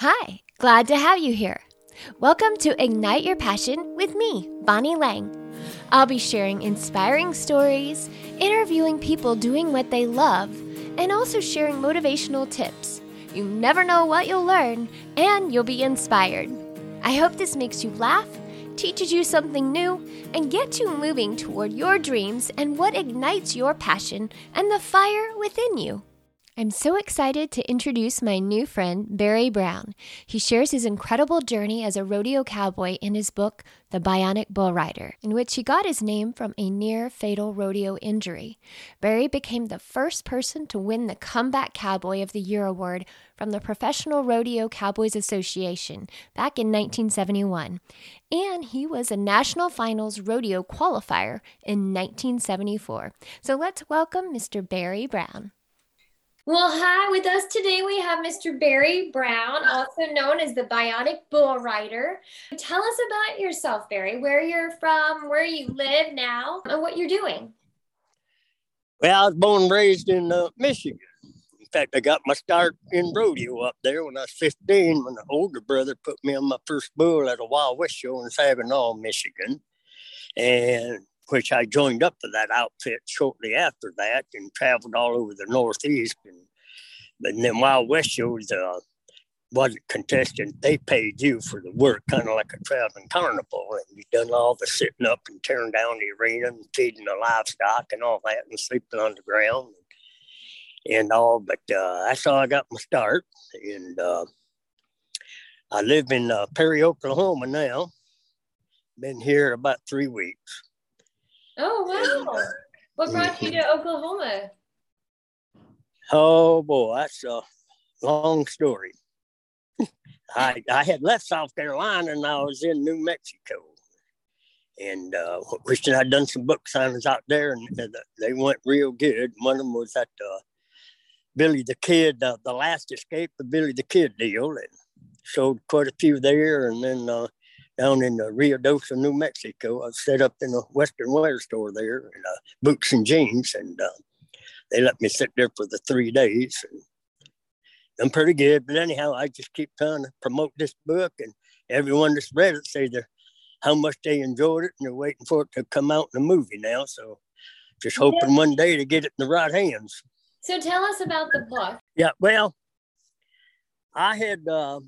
Hi, glad to have you here. Welcome to Ignite Your Passion with me, Bonnie Lang. I'll be sharing inspiring stories, interviewing people doing what they love, and also sharing motivational tips. You never know what you'll learn, and you'll be inspired. I hope this makes you laugh, teaches you something new, and gets you moving toward your dreams and what ignites your passion and the fire within you. I'm so excited to introduce my new friend, Barry Brown. He shares his incredible journey as a rodeo cowboy in his book, The Bionic Bull Rider, in which he got his name from a near fatal rodeo injury. Barry became the first person to win the Comeback Cowboy of the Year award from the Professional Rodeo Cowboys Association back in 1971. And he was a National Finals Rodeo qualifier in 1974. So let's welcome Mr. Barry Brown. Well, hi, with us today we have Mr. Barry Brown, also known as the Bionic Bull Rider. Tell us about yourself, Barry, where you're from, where you live now, and what you're doing. Well, I was born and raised in uh, Michigan. In fact, I got my start in rodeo up there when I was 15 when the older brother put me on my first bull at a Wild West show in Saginaw, Michigan. And which I joined up to that outfit shortly after that and traveled all over the Northeast. And, and then Wild West shows uh, wasn't contestant. They paid you for the work, kind of like a traveling carnival. And you done all the sitting up and tearing down the arena and feeding the livestock and all that and sleeping on the ground and, and all. But uh, that's how I got my start. And uh, I live in uh, Perry, Oklahoma now. Been here about three weeks. Oh wow! What brought you to Oklahoma? Oh boy, that's a long story. I I had left South Carolina and I was in New Mexico, and uh, wishing I'd done some book signings out there, and they went real good. One of them was at uh, Billy the Kid, uh, the Last Escape, the Billy the Kid deal, and sold quite a few there, and then uh, down in uh, Ruidoso, New Mexico. I set up in a Western wear store there, in, uh, boots and jeans, and uh, they let me sit there for the three days. And I'm pretty good, but anyhow, I just keep trying to promote this book, and everyone that's read it say they're how much they enjoyed it, and they're waiting for it to come out in a movie now. So, just hoping one day to get it in the right hands. So, tell us about the book. Yeah, well, I had. Uh,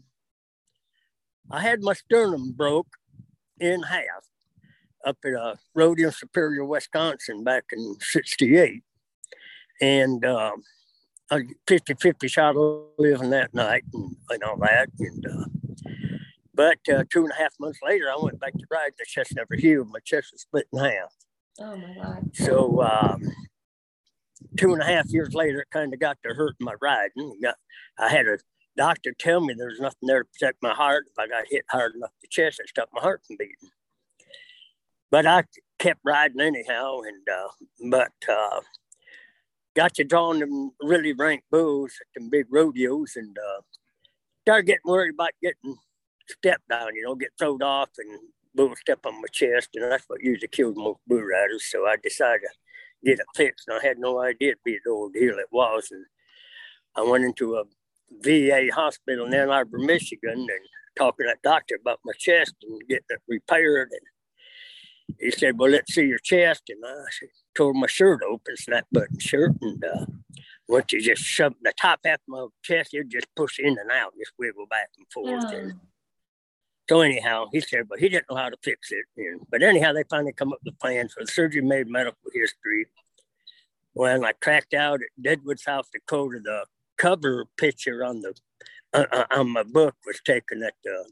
I had my sternum broke in half up at a road in Superior, Wisconsin back in 68. And uh, I 50 50 shot of living that night and, and all that. And, uh, but uh, two and a half months later, I went back to ride. The chest never healed. My chest was split in half. Oh my God. So, um, two and a half years later, it kind of got to hurt my riding. Got, I had a doctor tell me there's nothing there to protect my heart. If I got hit hard enough to the chest, it stopped my heart from beating. But I kept riding anyhow, and uh, but uh, got to drawing them really rank bulls at them big rodeos, and uh, started getting worried about getting stepped on. You know, get thrown off and bull step on my chest, and that's what usually kills most bull riders. So I decided to get it fixed, and I had no idea it'd be an ordeal it was, and I went into a VA hospital in Ann Arbor, Michigan, and talking to that doctor about my chest and getting it repaired. And he said, "Well, let's see your chest." And I tore my shirt open, snap button shirt, and uh, once you just shove the top half of my chest, you just push in and out, just wiggle back and forth. Yeah. And so anyhow, he said, but he didn't know how to fix it. And, but anyhow, they finally come up with plans. So the surgery made medical history. When I tracked out at Deadwood, South Dakota, the cover picture on the uh, uh, on my book was taken at the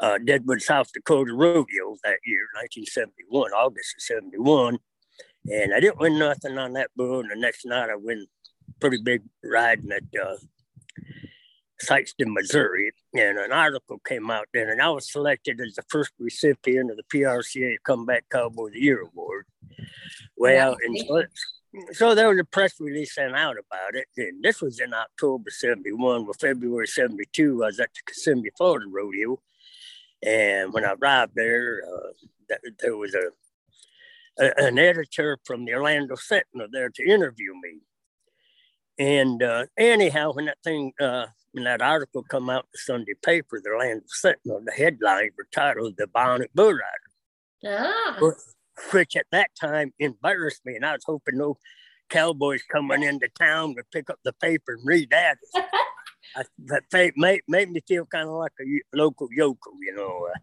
uh, Deadwood, South Dakota rodeo that year, 1971, August of 71. And I didn't win nothing on that bull. And the next night I win pretty big riding at uh, Sikeston, Missouri. And an article came out then, and I was selected as the first recipient of the PRCA Comeback Cowboy of the Year Award. Well, and so so there was a press release sent out about it. And this was in October 71. Well, February 72, I was at the Kissimmee, Florida rodeo. And when I arrived there, uh, there was a, a, an editor from the Orlando Sentinel there to interview me. And uh, anyhow, when that thing, uh, when that article come out in the Sunday paper, the Land Sentinel, the headlines were titled "The Bionic Bull Rider," ah. Which at that time embarrassed me, and I was hoping no cowboys coming into town would pick up the paper and read that. I, that made, made me feel kind of like a local yokel, you know. Uh,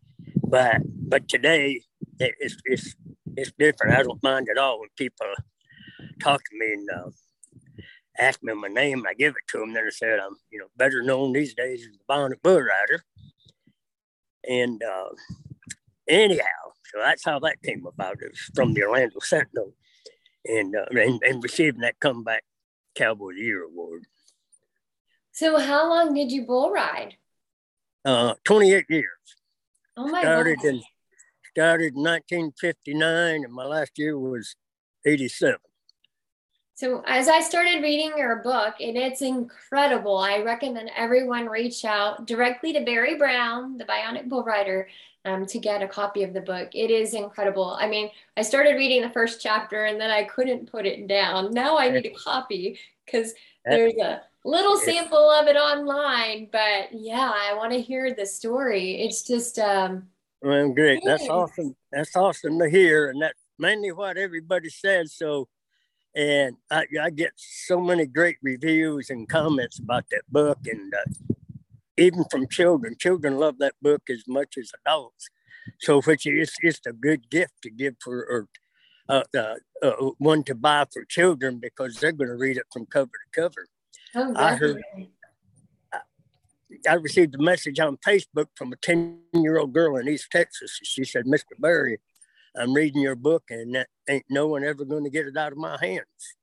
but but today it's it's it's different. I don't mind at all when people talk to me and uh, ask me my name. And I give it to them. Then I said I'm you know better known these days as the Bionic Bull Rider. And uh, anyhow, so that's how that came about. It was from the Orlando Sentinel, and uh, and, and receiving that comeback Cowboy of the Year award. So how long did you bull ride? Uh, 28 years. Oh my started gosh. in started in 1959, and my last year was 87. So as I started reading your book, and it's incredible, I recommend everyone reach out directly to Barry Brown, the Bionic Bull Rider, um, to get a copy of the book. It is incredible. I mean, I started reading the first chapter, and then I couldn't put it down. Now I need a copy because there's a little sample of it online, but yeah, I want to hear the story. It's just um well great. That's awesome. That's awesome to hear. And that's mainly what everybody says. So and I, I get so many great reviews and comments about that book and uh, even from children. Children love that book as much as adults. So which is it's a good gift to give for or uh, uh, uh, one to buy for children because they're going to read it from cover to cover. Oh, I heard. I received a message on Facebook from a 10 year old girl in East Texas. She said, Mr. Barry, I'm reading your book and that ain't no one ever going to get it out of my hands.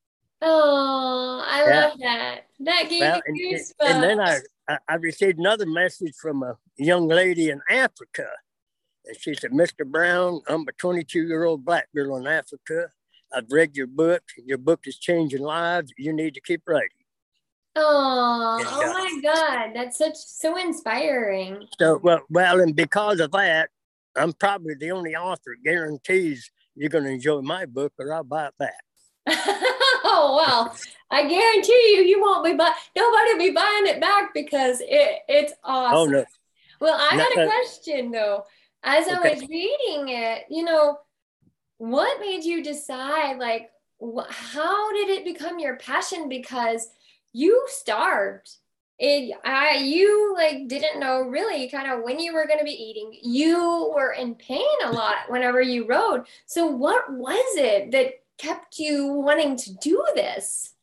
Oh, I yeah. love that. That gave well, me goosebumps. And, and then I, I received another message from a young lady in Africa. And she said, Mr. Brown, I'm a 22 year old black girl in Africa. I've read your book. Your book is changing lives. You need to keep writing. Oh, oh my God, that's such so inspiring. So well, well, and because of that, I'm probably the only author guarantees you're going to enjoy my book, or I'll buy it back. oh well, I guarantee you, you won't be buying. Nobody will be buying it back because it it's oh, awesome. Oh no. Well, I had a question though. As I was reading it, you know, what made you decide? Like, wh- how did it become your passion? Because you starved it I you like didn't know really kind of when you were going to be eating. You were in pain a lot whenever you rode. So what was it that kept you wanting to do this?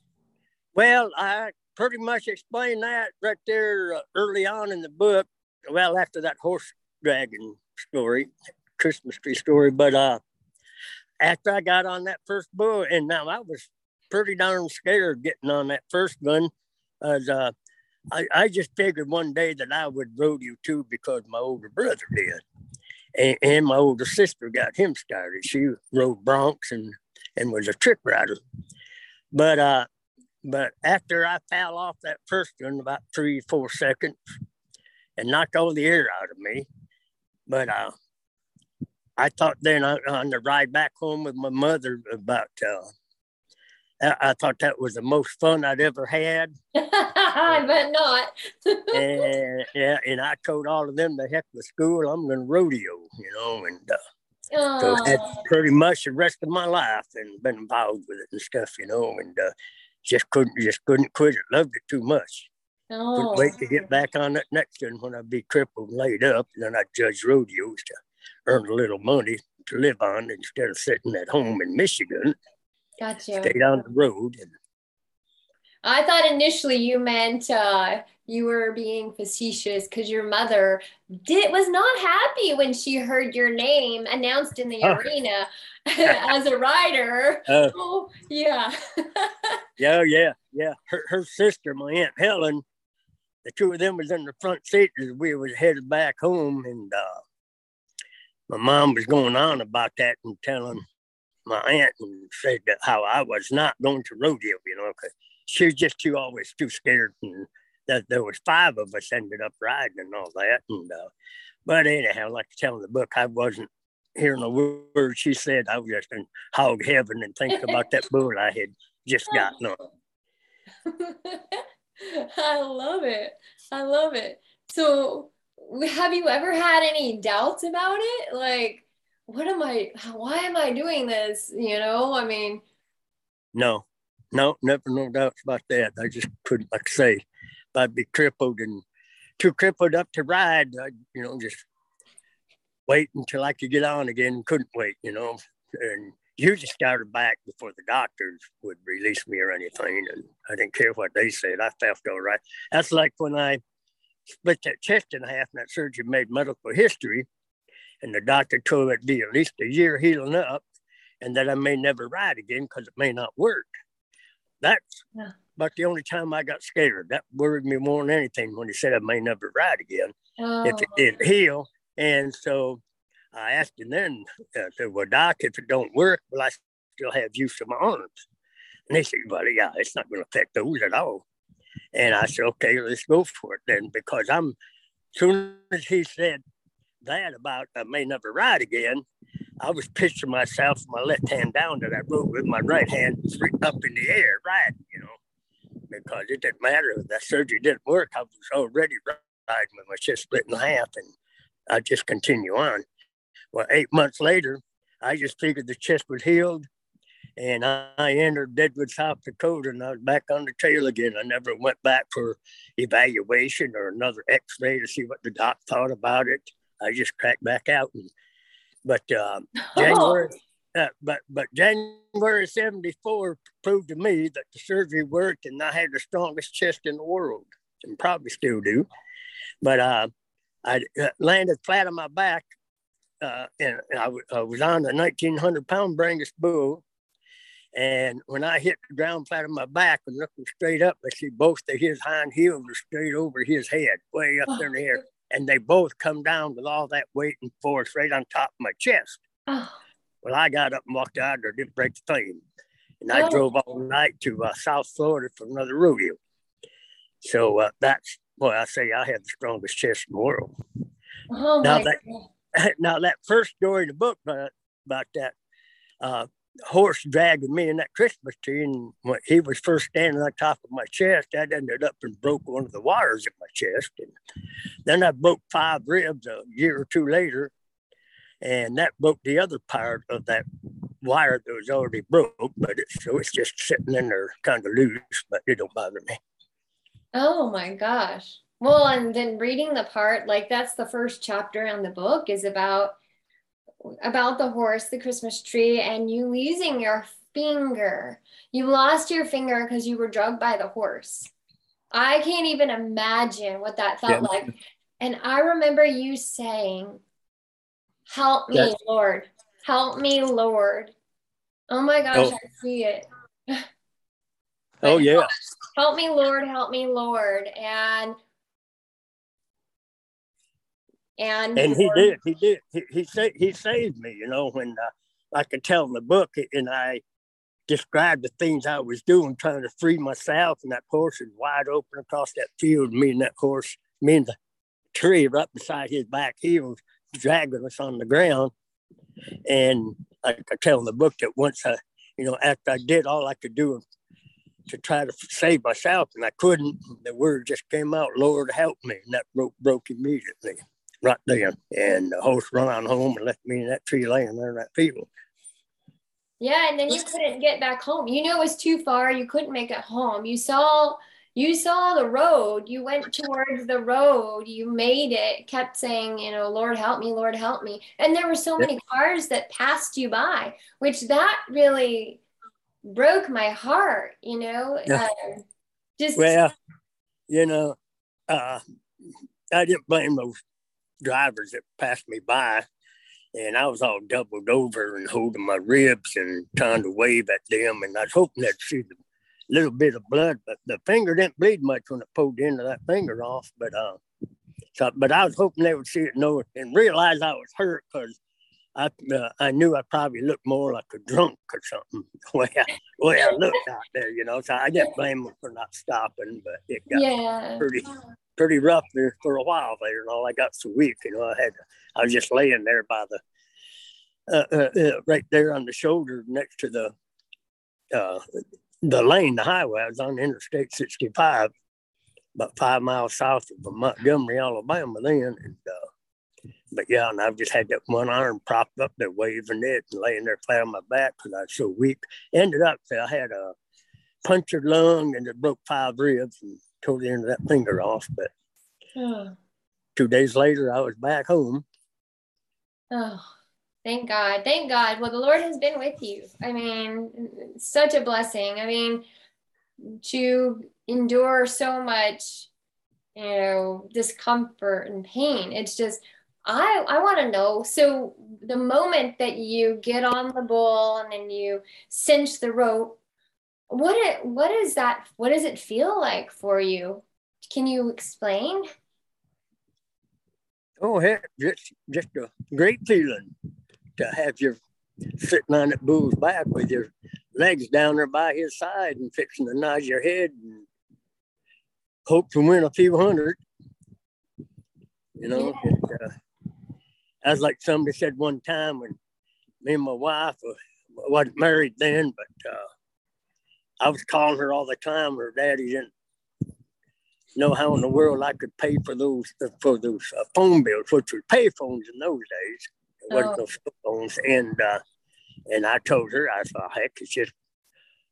Well, I pretty much explained that right there uh, early on in the book. Well, after that horse dragon story, Christmas tree story, but uh after I got on that first bull, and now I was pretty darn scared getting on that first one. As uh, I, I just figured one day that I would rodeo too because my older brother did, and, and my older sister got him started. She rode broncs and and was a trick rider, but uh, but after I fell off that first one about three four seconds, and knocked all the air out of me, but uh, I thought then on, on the ride back home with my mother about uh, I thought that was the most fun I'd ever had. I bet not. and yeah, and I told all of them to heck with school. I'm going to rodeo, you know, and uh, so that's pretty much the rest of my life and been involved with it and stuff, you know, and uh, just couldn't just couldn't quit it. Loved it too much. Oh. Couldn't wait to get back on that next one when I'd be crippled and laid up. And then I'd judge rodeos to earn a little money to live on instead of sitting at home in Michigan. Gotcha. Stay on the road. And... I thought initially you meant uh, you were being facetious because your mother did was not happy when she heard your name announced in the oh. arena as a rider. Uh, oh, yeah. yeah, yeah, yeah. Her, her sister, my aunt Helen, the two of them was in the front seat as we was headed back home, and uh, my mom was going on about that and telling my aunt and said that how I was not going to rodeo, you know, because she was just too always too scared, and that there was five of us ended up riding and all that. And uh, but anyhow, like I tell in the book, I wasn't hearing a word she said. I was just in hog heaven and thinking about that bull I had just gotten on. I love it. I love it. So, have you ever had any doubts about it? Like, what am I, why am I doing this? You know, I mean, no, no, never no doubts about that. I just couldn't, like I say, if I'd be crippled and too crippled up to ride, I, you know, just wait until I could get on again. Couldn't wait, you know, and usually started back before the doctors would release me or anything. And I didn't care what they said. I felt all right. That's like when I split that chest in half and that surgeon made medical history. And the doctor told it'd be at least a year healing up and that I may never ride again because it may not work. That's yeah. about the only time I got scared. That worried me more than anything when he said I may never ride again oh. if it oh. didn't heal. And so I asked him then, I uh, said, Well, Doc, if it don't work, will I still have use of my arms? And he said, Well, yeah, it's not going to affect those at all. And I said, Okay, let's go for it then, because I'm, as soon as he said that about I may never ride again, I was picturing myself my left hand down to that rope with my right hand up in the air riding, you know, because it didn't matter if that surgery didn't work. I was already riding with my chest split in half and I just continue on. Well, eight months later, I just figured the chest was healed and I entered Deadwood, South Dakota, and I was back on the trail again. I never went back for evaluation or another X-ray to see what the doc thought about it. I just cracked back out. And, but uh, January, uh, but but January '74 proved to me that the surgery worked, and I had the strongest chest in the world, and probably still do. But uh, I uh, landed flat on my back, uh, and I, w- I was on a 1,900 pound Brangus bull. And when I hit the ground flat on my back and looking straight up, I see both of his hind heels were straight over his head, way up there in the air. And they both come down with all that weight and force right on top of my chest. Oh. Well, I got up and walked out there, didn't break the thing. And I oh. drove all night to uh, South Florida for another rodeo. So uh, that's well, I say I have the strongest chest in the world. Oh now that God. now that first story in the book about, about that uh, horse dragging me in that Christmas tree, and when he was first standing on top of my chest, that ended up and broke one of the wires in my chest, and then I broke five ribs a year or two later, and that broke the other part of that wire that was already broke, but it's so it's just sitting in there kind of loose, but it don't bother me. Oh my gosh. Well, and then reading the part, like that's the first chapter on the book is about about the horse, the Christmas tree, and you losing your finger. You lost your finger because you were drugged by the horse. I can't even imagine what that felt yeah. like. And I remember you saying, Help me, yes. Lord. Help me, Lord. Oh my gosh, oh. I see it. oh, yeah help me, Lord, help me, Lord. And and and he did, he did, he he, sa- he saved me. You know, when uh, I could tell in the book, and I described the things I was doing, trying to free myself, and that horse is wide open across that field. Me and that horse, me and the tree right beside his back heels, dragging us on the ground. And I could tell in the book that once I, you know, after I did all I could do to try to save myself, and I couldn't. The word just came out, "Lord, help me," and that rope broke immediately, right then. And the horse run on home and left me in that tree laying there in that field. Yeah, and then you couldn't get back home. You knew it was too far. You couldn't make it home. You saw you saw the road you went towards the road you made it kept saying you know lord help me lord help me and there were so many cars that passed you by which that really broke my heart, you know. Yeah. Uh, just well, you know, uh, I didn't blame those drivers that passed me by, and I was all doubled over and holding my ribs and trying to wave at them, and I was hoping they'd see the little bit of blood, but the finger didn't bleed much when it pulled the end of that finger off. But uh, so, but I was hoping they would see it, know and realize I was hurt because I uh, I knew I probably looked more like a drunk or something the way I, the way I looked out there, you know. So I didn't blame them for not stopping, but it got yeah. pretty pretty rough there for a while there, and all I got so weak, you know. I had I was just laying there by the uh, uh, uh, right there on the shoulder next to the uh, the lane, the highway. I was on Interstate 65, about five miles south of Montgomery, Alabama. Then, and uh, but yeah, and I've just had that one arm propped up there, waving it and laying there flat on my back because I was so weak. Ended up, I had a punctured lung and it broke five ribs and tore the end of that finger off. But oh. two days later, I was back home. Oh, thank God. Thank God. Well, the Lord has been with you. I mean, such a blessing. I mean, to endure so much, you know, discomfort and pain. It's just, I, I want to know. So the moment that you get on the bull and then you cinch the rope, what it what is that what does it feel like for you? Can you explain? Oh heck just just a great feeling to have your sitting on that bull's back with your legs down there by his side and fixing to nod your head and hope to win a few hundred. You know yeah. it, uh, as like somebody said one time when me and my wife uh, wasn't married then but I was calling her all the time. Her daddy didn't know how in the world I could pay for those for those uh, phone bills, which were pay phones in those days. It wasn't oh. no cell phones. And uh, and I told her, I thought, heck, it's just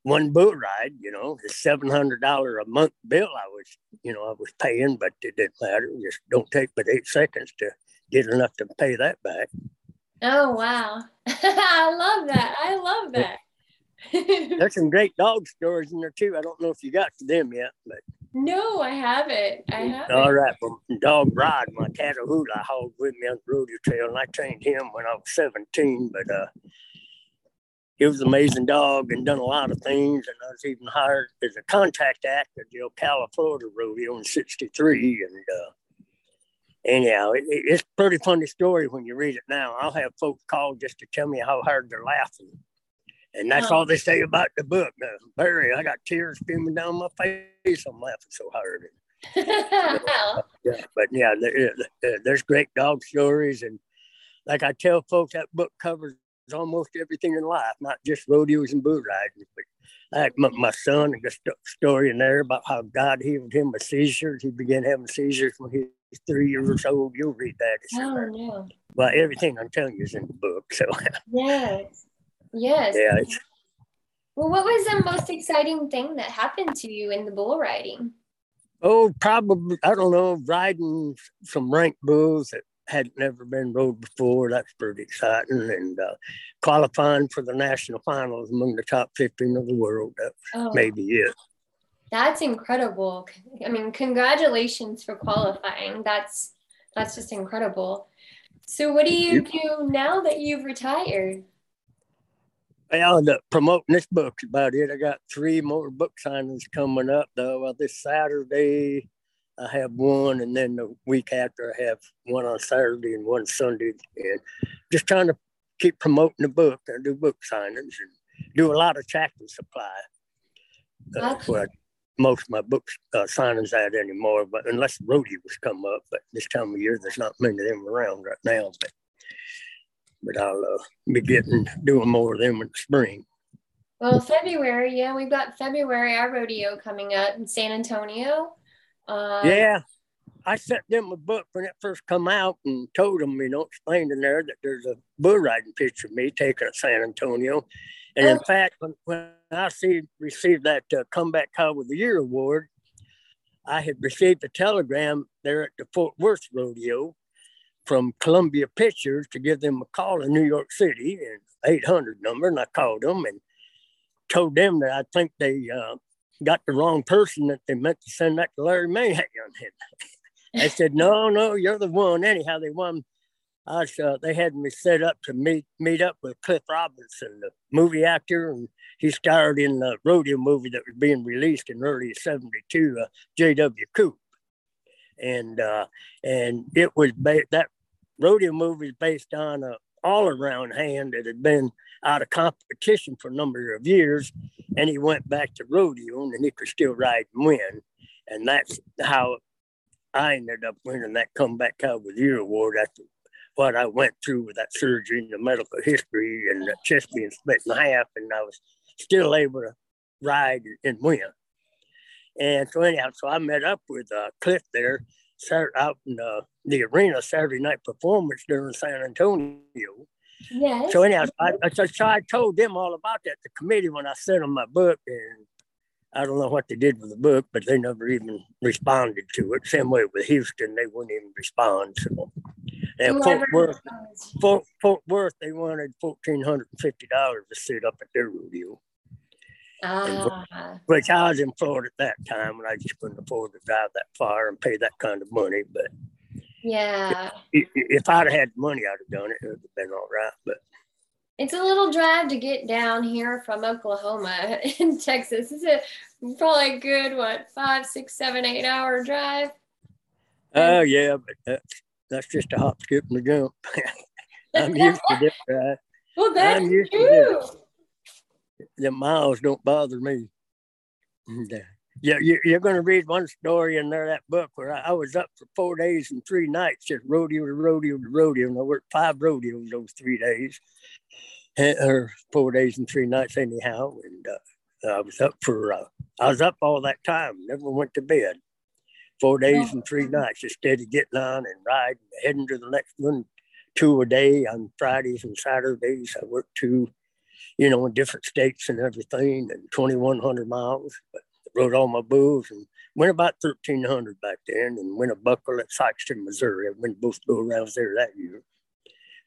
one boat ride, you know, the seven hundred dollar a month bill I was, you know, I was paying, but it didn't matter. It just don't take but eight seconds to get enough to pay that back. Oh wow. I love that. I love that. There's some great dog stories in there too. I don't know if you got to them yet, but no, I haven't. I haven't. All right, well, dog ride my Catahoula I hauled with me on the rodeo trail, and I trained him when I was 17. But uh, he was an amazing dog and done a lot of things. And I was even hired as a contact actor at the Ocala, Florida rodeo in '63. And uh, anyhow, it, it's a pretty funny story when you read it now. I'll have folks call just to tell me how hard they're laughing and that's oh. all they say about the book. Now, Barry, I got tears streaming down my face. I'm laughing so hard. yeah, but yeah, there, there's great dog stories. And like I tell folks, that book covers almost everything in life, not just rodeos and boot riding. But like my, my son, a story in there about how God healed him with seizures. He began having seizures when he was three years old. You'll read that. Oh, no. Well, everything I'm telling you is in the book. So, yes. Yes. Yeah. Well, what was the most exciting thing that happened to you in the bull riding? Oh, probably, I don't know, riding some rank bulls that had never been rode before. That's pretty exciting. And uh, qualifying for the national finals among the top 15 of the world. That's oh, maybe it. That's incredible. I mean, congratulations for qualifying. That's that's just incredible. So what do you do now that you've retired? Well, the, promoting this book's about it. I got three more book signings coming up though. Well, this Saturday I have one, and then the week after I have one on Saturday and one Sunday, and just trying to keep promoting the book. I do book signings and do a lot of tractor supply. Uh, That's where most of my books uh, signings at anymore, but unless rodeos come up. But this time of year, there's not many of them around right now. But but I'll uh, be getting doing more of them in the spring. Well, February, yeah, we've got February our rodeo coming up in San Antonio. Uh, yeah, I sent them a book when it first come out and told them, you know, explained in there that there's a bull riding picture of me taken at San Antonio. And in oh. fact, when, when I see, received that uh, Comeback Cow of the Year award, I had received a telegram there at the Fort Worth Rodeo from Columbia Pictures to give them a call in New York City, and 800 number, and I called them and told them that I think they uh, got the wrong person that they meant to send that to Larry Mahan. they said, "No, no, you're the one." Anyhow, they won. I uh, they had me set up to meet meet up with Cliff Robertson, the movie actor, and he starred in the rodeo movie that was being released in early '72, uh, J.W. Coop, and uh, and it was ba- that rodeo movie is based on a all around hand that had been out of competition for a number of years. And he went back to rodeo and he could still ride and win. And that's how I ended up winning that comeback cow of the year award after what I went through with that surgery and the medical history and the chest being split in half. And I was still able to ride and win. And so anyhow, so I met up with uh, Cliff there Saturday, out in uh, the arena Saturday night performance during San Antonio. Yes. So anyhow, I, so I told them all about that, the committee, when I sent them my book, and I don't know what they did with the book, but they never even responded to it. Same way with Houston, they wouldn't even respond. So, and Fort Worth, Fort, Fort Worth, they wanted fourteen hundred and fifty dollars to sit up at their rodeo. Ah. Which I was in Florida at that time, and I just couldn't afford to drive that far and pay that kind of money. But yeah, if, if I'd had money, I'd have done it. It would have been all right. But it's a little drive to get down here from Oklahoma in Texas. It's a probably a good what five, six, seven, eight hour drive. Oh yeah, but that's that's just a hop, skip, and a jump. I'm used to this, right? Well, that's true the miles don't bother me. Uh, yeah, you're going to read one story in there, that book, where I was up for four days and three nights, just rodeo to rodeo to rodeo. And I worked five rodeos those three days, or four days and three nights, anyhow. And uh, I was up for, uh, I was up all that time, never went to bed. Four days and three nights, just steady getting on and riding, heading to the next one, two a day on Fridays and Saturdays. I worked two you know, in different states and everything, and 2,100 miles. But rode all my bulls and went about 1,300 back then and went a buckle at Sikeston, Missouri. I went both bull rounds there that year.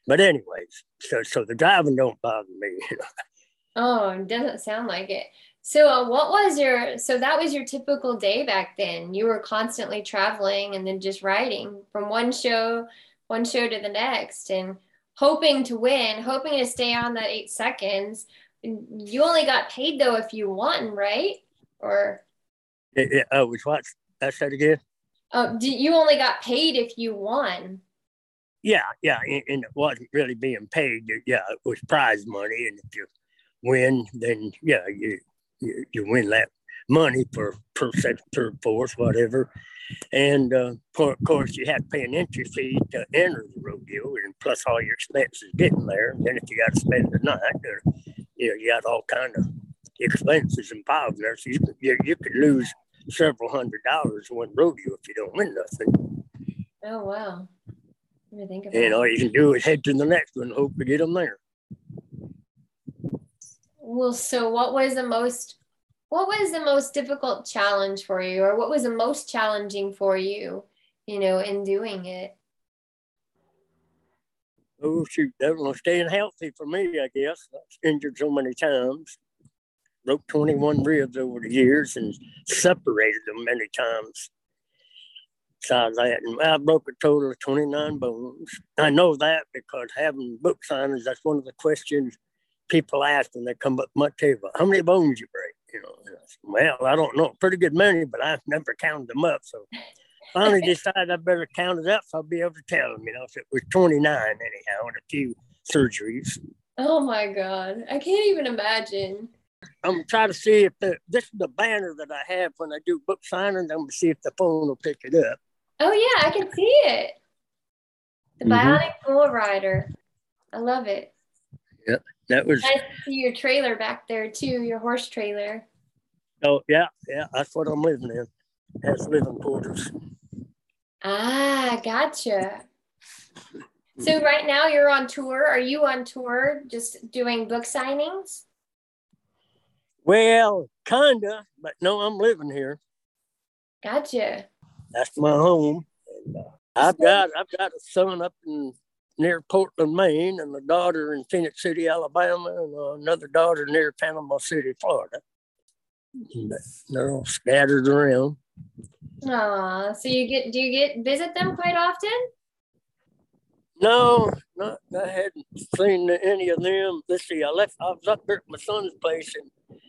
But anyways, so so the driving don't bother me. oh, it doesn't sound like it. So uh, what was your so that was your typical day back then? You were constantly traveling and then just riding from one show one show to the next and hoping to win, hoping to stay on that eight seconds. You only got paid though if you won, right? Or it, it, oh, which what? That said again. Oh, you only got paid if you won. Yeah, yeah, and, and, it wasn't really being paid. Yeah, it was prize money, and if you win, then yeah, you you, you win that money for per third, fourth, whatever. And uh, of course, you have to pay an entry fee to enter the rodeo, and plus all your expenses getting there. And then if you got to spend the night, or you know, you got all kind of expenses involved there. So you could, you, you could lose several hundred dollars in one rodeo if you don't win nothing. Oh wow! Let me think about. And all you can do is head to the next one, and hope to get them there. Well, so what was the most what was the most difficult challenge for you or what was the most challenging for you you know in doing it? Oh shoot that was staying healthy for me i guess. I was injured so many times. Broke 21 ribs over the years and separated them many times. Besides that and i broke a total of 29 bones. I know that because having book signings that's one of the questions people ask when they come up to my table how many bones you know, well, I don't know, pretty good many, but I've never counted them up. So finally decided I better count it up so I'll be able to tell them, you know, if it was 29 anyhow and a few surgeries. Oh my God. I can't even imagine. I'm trying to see if the, this is the banner that I have when I do book signings. I'm going to see if the phone will pick it up. Oh, yeah, I can see it. The mm-hmm. Bionic Bull Rider. I love it. Yep. That was I see your trailer back there too, your horse trailer. Oh yeah, yeah, that's what I'm living in. That's living quarters. Ah, gotcha. So right now you're on tour. Are you on tour just doing book signings? Well, kinda, but no, I'm living here. Gotcha. That's my home. And, uh, I've got I've got a son up in near Portland, Maine, and a daughter in Phenix City, Alabama, and another daughter near Panama City, Florida. They're all scattered around. Aw, so you get do you get visit them quite often? No, not I hadn't seen any of them. Let's see, I left I was up there at my son's place and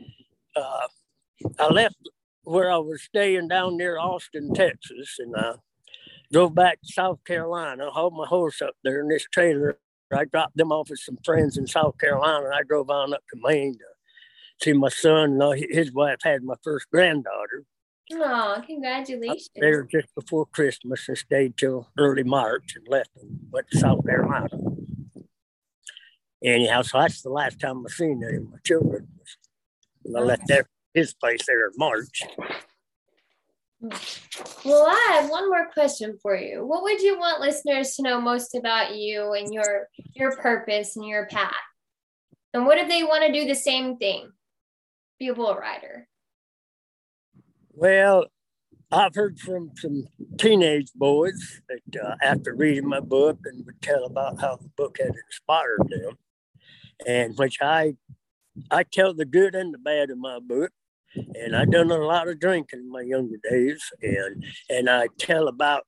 uh, I left where I was staying down near Austin, Texas, and I drove back to South Carolina, hauled my horse up there in this trailer. I dropped them off with some friends in South Carolina. And I drove on up to Maine to see my son. Uh, his wife had my first granddaughter. Oh, congratulations. there just before Christmas and stayed till early March and left and went to South Carolina. Anyhow, so that's the last time I've seen any of my children. And I left there his place there in March. Well, I have one more question for you. What would you want listeners to know most about you and your your purpose and your path? And what if they want to do the same thing? Be a bull rider. Well, I've heard from some teenage boys that uh, after reading my book and would tell about how the book had inspired them, and which I I tell the good and the bad in my book. And I done a lot of drinking in my younger days, and and I tell about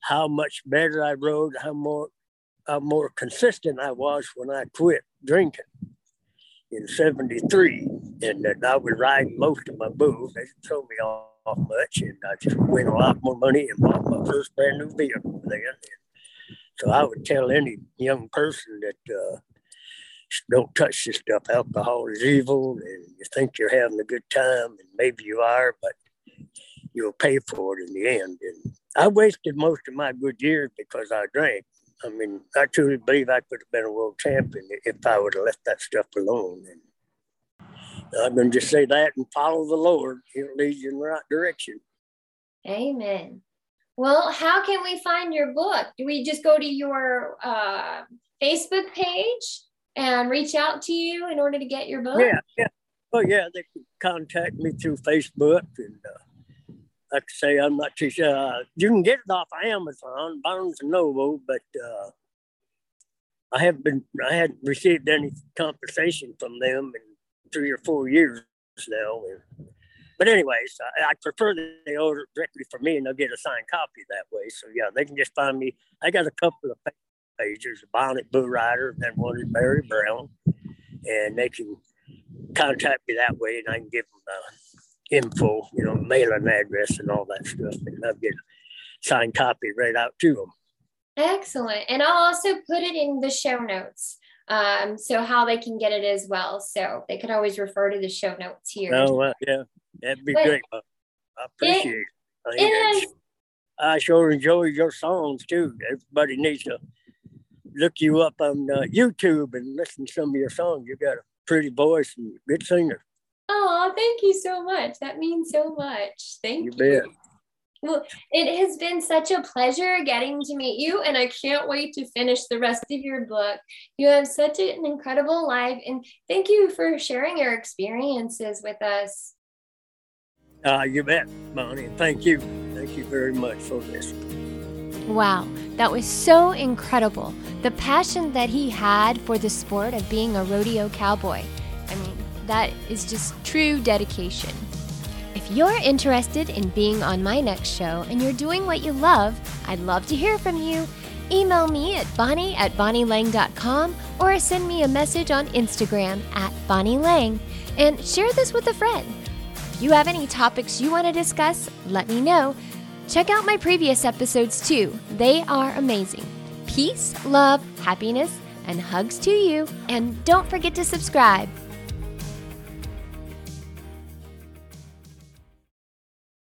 how much better I rode, how more how more consistent I was when I quit drinking in 73 and that I was riding most of my booze. They didn't throw me off much and I just win a lot more money and bought my first brand new vehicle then. So I would tell any young person that uh, don't touch this stuff. Alcohol is evil and you think you're having a good time and maybe you are, but you'll pay for it in the end. And I wasted most of my good years because I drank. I mean, I truly believe I could have been a world champion if I would have left that stuff alone. And I'm going to just say that and follow the Lord. He'll lead you in the right direction. Amen. Well, how can we find your book? Do we just go to your uh, Facebook page and reach out to you in order to get your book? Yeah, yeah. Oh, yeah. They can contact me through Facebook and. Uh, I say, I'm not too sure. Uh, you can get it off Amazon, Barnes and Noble, but uh, I haven't been, I hadn't received any compensation from them in three or four years now. But anyways, I, I prefer that they order directly from me and they'll get a signed copy that way. So yeah, they can just find me. I got a couple of pages, a Bionic Bull Rider, and then one is Barry Brown, and they can contact me that way, and I can give them. Uh, info, you know, mailing address and all that stuff. And I'll get a signed copy right out to them. Excellent. And I'll also put it in the show notes. Um, so how they can get it as well. So they can always refer to the show notes here. Oh, uh, yeah, that'd be but great. I appreciate it. it. has, I sure enjoy your songs too. Everybody needs to look you up on uh, YouTube and listen to some of your songs. You got a pretty voice and good singer. Oh, thank you so much. That means so much. Thank you. you. Well, it has been such a pleasure getting to meet you, and I can't wait to finish the rest of your book. You have such an incredible life, and thank you for sharing your experiences with us. Uh, you bet, Bonnie. Thank you. Thank you very much for this. Wow, that was so incredible. The passion that he had for the sport of being a rodeo cowboy. I mean, that is just true dedication. If you're interested in being on my next show and you're doing what you love, I'd love to hear from you. Email me at bonnie at bonnielang.com or send me a message on Instagram at bonnielang and share this with a friend. If you have any topics you want to discuss, let me know. Check out my previous episodes too, they are amazing. Peace, love, happiness, and hugs to you. And don't forget to subscribe.